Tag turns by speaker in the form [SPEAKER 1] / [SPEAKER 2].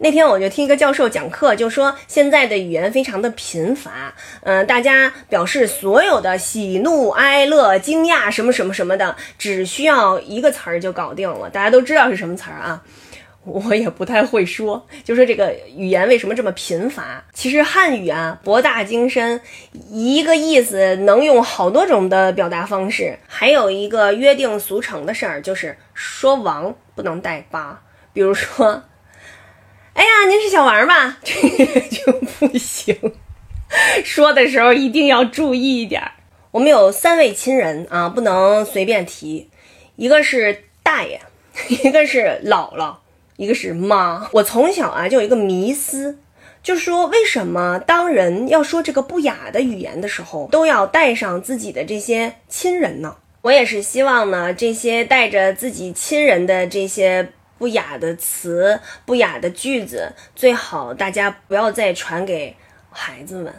[SPEAKER 1] 那天我就听一个教授讲课，就说现在的语言非常的贫乏，嗯、大家表示所有的喜怒哀乐、惊讶什么什么什么的，只需要一个词儿就搞定了，大家都知道是什么词儿啊。我也不太会说，就说这个语言为什么这么贫乏？其实汉语啊博大精深，一个意思能用好多种的表达方式。还有一个约定俗成的事儿，就是说王不能带八，比如说。哎呀，您是小王吧？这个就不行。说的时候一定要注意一点儿。我们有三位亲人啊，不能随便提。一个是大爷，一个是姥姥，一个是妈。我从小啊就有一个迷思，就说为什么当人要说这个不雅的语言的时候，都要带上自己的这些亲人呢？我也是希望呢，这些带着自己亲人的这些。不雅的词、不雅的句子，最好大家不要再传给孩子们。